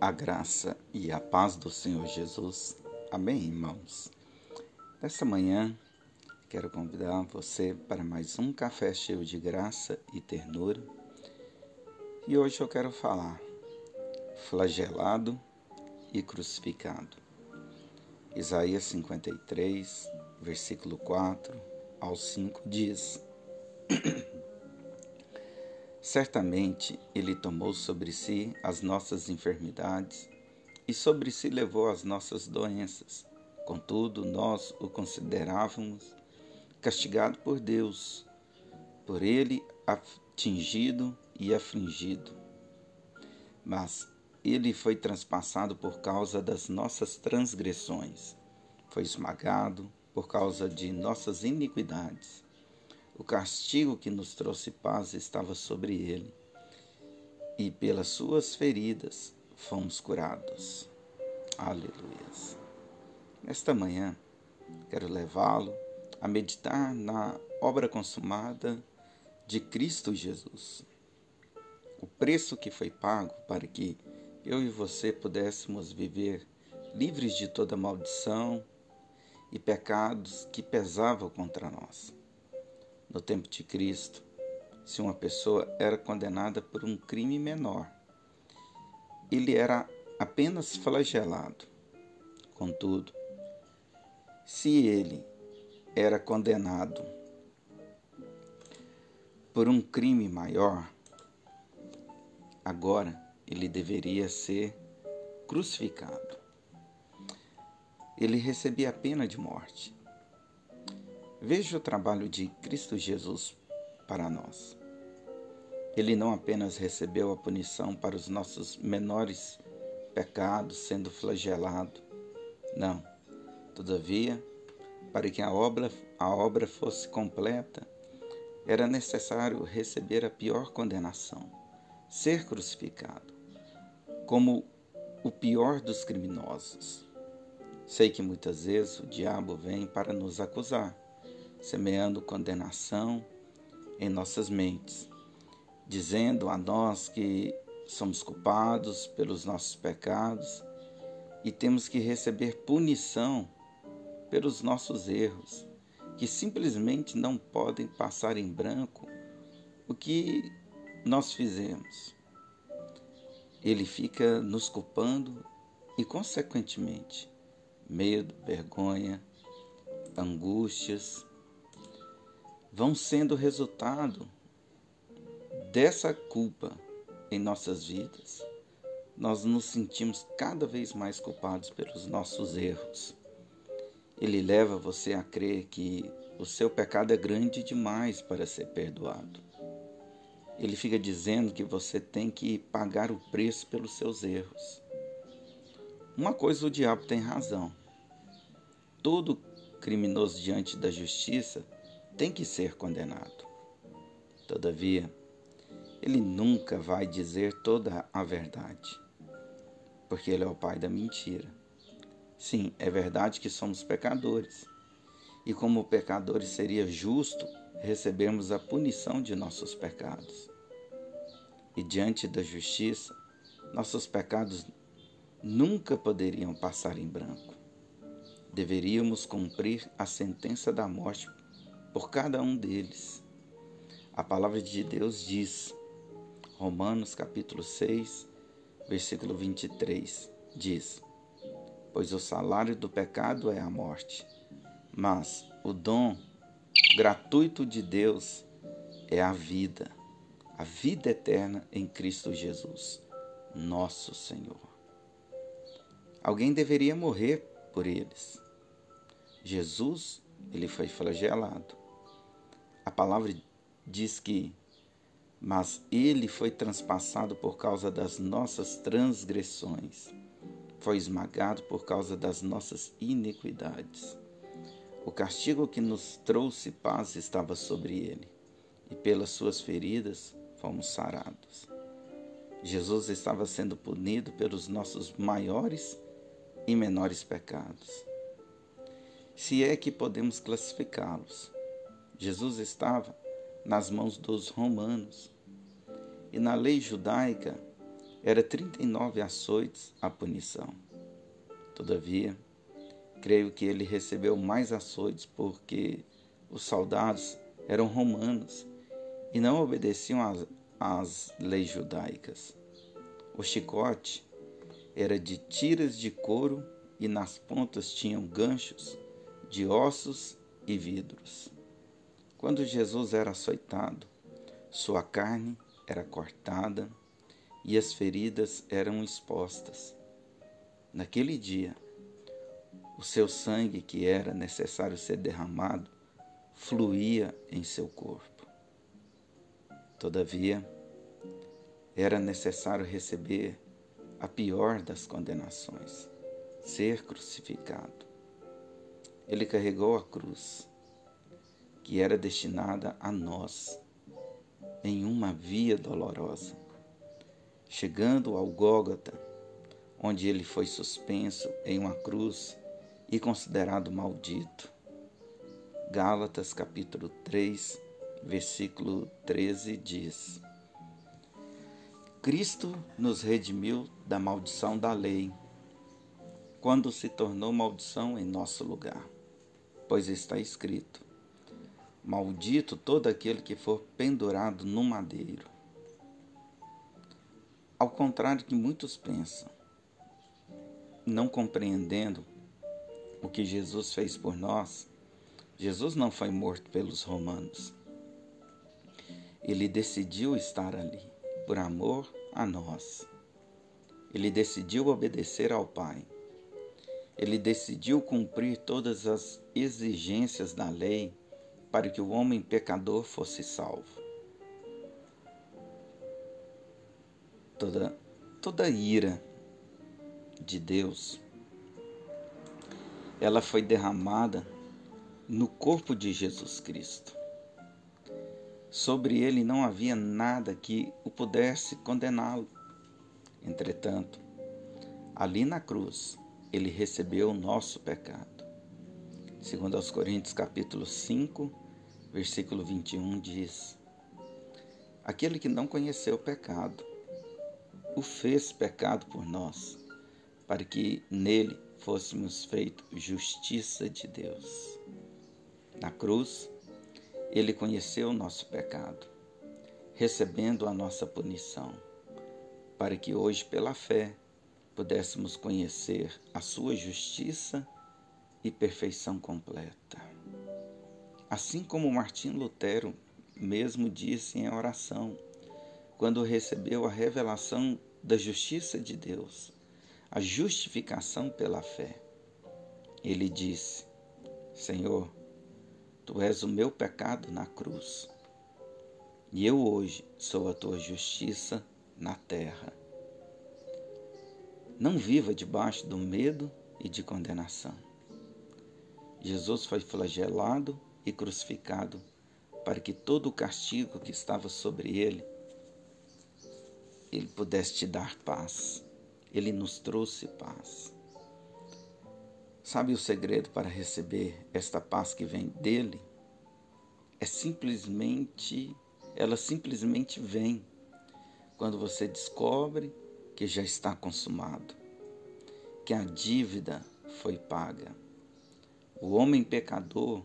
A graça e a paz do Senhor Jesus. Amém, irmãos? Nesta manhã, quero convidar você para mais um café cheio de graça e ternura. E hoje eu quero falar flagelado e crucificado. Isaías 53, versículo 4 ao 5 diz: Certamente ele tomou sobre si as nossas enfermidades e sobre si levou as nossas doenças. Contudo, nós o considerávamos castigado por Deus, por ele atingido e afligido. Mas ele foi transpassado por causa das nossas transgressões, foi esmagado por causa de nossas iniquidades. O castigo que nos trouxe paz estava sobre ele, e pelas suas feridas fomos curados. Aleluia. Nesta manhã, quero levá-lo a meditar na obra consumada de Cristo Jesus. O preço que foi pago para que eu e você pudéssemos viver livres de toda maldição e pecados que pesavam contra nós no tempo de Cristo, se uma pessoa era condenada por um crime menor, ele era apenas flagelado. Contudo, se ele era condenado por um crime maior, agora ele deveria ser crucificado. Ele recebia a pena de morte. Veja o trabalho de Cristo Jesus para nós. Ele não apenas recebeu a punição para os nossos menores pecados, sendo flagelado. Não. Todavia, para que a obra, a obra fosse completa, era necessário receber a pior condenação, ser crucificado, como o pior dos criminosos. Sei que muitas vezes o diabo vem para nos acusar semeando condenação em nossas mentes, dizendo a nós que somos culpados pelos nossos pecados e temos que receber punição pelos nossos erros, que simplesmente não podem passar em branco o que nós fizemos. Ele fica nos culpando e, consequentemente, medo, vergonha, angústias, vão sendo resultado dessa culpa em nossas vidas. Nós nos sentimos cada vez mais culpados pelos nossos erros. Ele leva você a crer que o seu pecado é grande demais para ser perdoado. Ele fica dizendo que você tem que pagar o preço pelos seus erros. Uma coisa o diabo tem razão. Todo criminoso diante da justiça tem que ser condenado. Todavia, ele nunca vai dizer toda a verdade, porque ele é o pai da mentira. Sim, é verdade que somos pecadores, e como pecadores seria justo recebermos a punição de nossos pecados. E diante da justiça, nossos pecados nunca poderiam passar em branco. Deveríamos cumprir a sentença da morte por cada um deles. A palavra de Deus diz, Romanos capítulo 6, versículo 23, diz: Pois o salário do pecado é a morte, mas o dom gratuito de Deus é a vida, a vida eterna em Cristo Jesus, nosso Senhor. Alguém deveria morrer por eles. Jesus, ele foi flagelado. A palavra diz que, mas ele foi transpassado por causa das nossas transgressões, foi esmagado por causa das nossas iniquidades. O castigo que nos trouxe paz estava sobre ele, e pelas suas feridas fomos sarados. Jesus estava sendo punido pelos nossos maiores e menores pecados. Se é que podemos classificá-los. Jesus estava nas mãos dos romanos. E na lei judaica, era 39 açoites a punição. Todavia, creio que ele recebeu mais açoites porque os soldados eram romanos e não obedeciam às, às leis judaicas. O chicote era de tiras de couro e nas pontas tinham ganchos de ossos e vidros. Quando Jesus era açoitado, sua carne era cortada e as feridas eram expostas. Naquele dia, o seu sangue que era necessário ser derramado fluía em seu corpo. Todavia, era necessário receber a pior das condenações, ser crucificado. Ele carregou a cruz, que era destinada a nós, em uma via dolorosa chegando ao Gólgota, onde ele foi suspenso em uma cruz e considerado maldito. Gálatas capítulo 3, versículo 13 diz: Cristo nos redimiu da maldição da lei, quando se tornou maldição em nosso lugar. Pois está escrito: Maldito todo aquele que for pendurado no madeiro. Ao contrário que muitos pensam, não compreendendo o que Jesus fez por nós, Jesus não foi morto pelos romanos. Ele decidiu estar ali por amor a nós. Ele decidiu obedecer ao Pai. Ele decidiu cumprir todas as exigências da lei para que o homem pecador fosse salvo. toda, toda a ira de Deus, ela foi derramada no corpo de Jesus Cristo. Sobre ele não havia nada que o pudesse condená-lo. Entretanto, ali na cruz, ele recebeu o nosso pecado. Segundo aos Coríntios capítulo 5, versículo 21 diz: Aquele que não conheceu o pecado, o fez pecado por nós, para que nele fôssemos feitos justiça de Deus. Na cruz, ele conheceu o nosso pecado, recebendo a nossa punição, para que hoje, pela fé, pudéssemos conhecer a sua justiça e perfeição completa. Assim como Martim Lutero mesmo disse em oração, quando recebeu a revelação da justiça de Deus, a justificação pela fé. Ele disse: Senhor, tu és o meu pecado na cruz, e eu hoje sou a tua justiça na terra. Não viva debaixo do medo e de condenação. Jesus foi flagelado e crucificado para que todo o castigo que estava sobre ele ele pudesse te dar paz. Ele nos trouxe paz. Sabe o segredo para receber esta paz que vem dele? É simplesmente, ela simplesmente vem quando você descobre que já está consumado, que a dívida foi paga. O homem pecador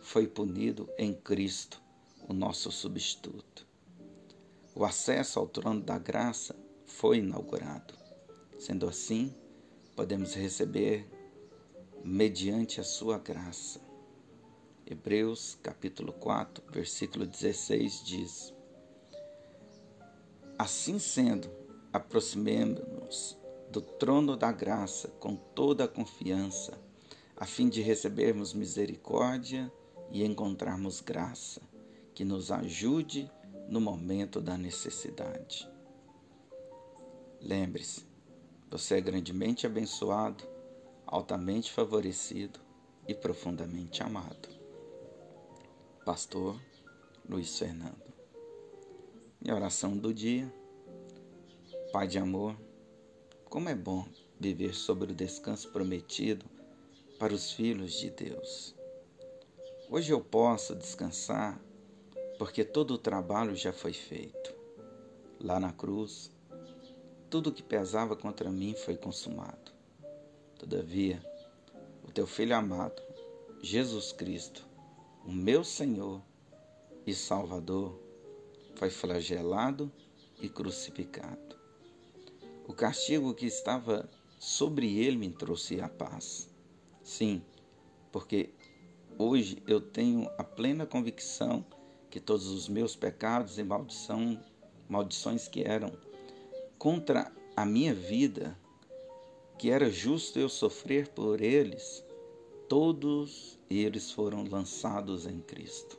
foi punido em Cristo, o nosso substituto o acesso ao trono da graça foi inaugurado. Sendo assim, podemos receber mediante a sua graça. Hebreus capítulo 4, versículo 16 diz: Assim sendo, aproximemo-nos do trono da graça com toda a confiança, a fim de recebermos misericórdia e encontrarmos graça, que nos ajude no momento da necessidade. Lembre-se, você é grandemente abençoado, altamente favorecido e profundamente amado. Pastor Luiz Fernando. Minha oração do dia. Pai de amor, como é bom viver sobre o descanso prometido para os filhos de Deus. Hoje eu posso descansar porque todo o trabalho já foi feito. Lá na cruz, tudo que pesava contra mim foi consumado. Todavia, o teu Filho amado, Jesus Cristo, o meu Senhor e Salvador, foi flagelado e crucificado. O castigo que estava sobre ele me trouxe a paz. Sim, porque hoje eu tenho a plena convicção que todos os meus pecados e maldição, maldições que eram contra a minha vida, que era justo eu sofrer por eles, todos eles foram lançados em Cristo.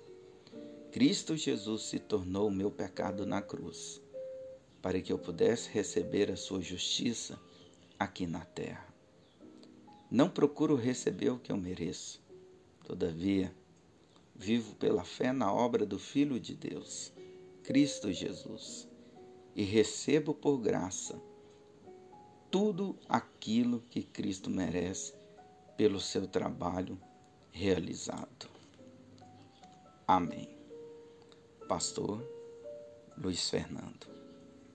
Cristo Jesus se tornou o meu pecado na cruz, para que eu pudesse receber a sua justiça aqui na terra. Não procuro receber o que eu mereço. Todavia, vivo pela fé na obra do Filho de Deus, Cristo Jesus, e recebo por graça tudo aquilo que Cristo merece pelo seu trabalho realizado. Amém. Pastor Luiz Fernando.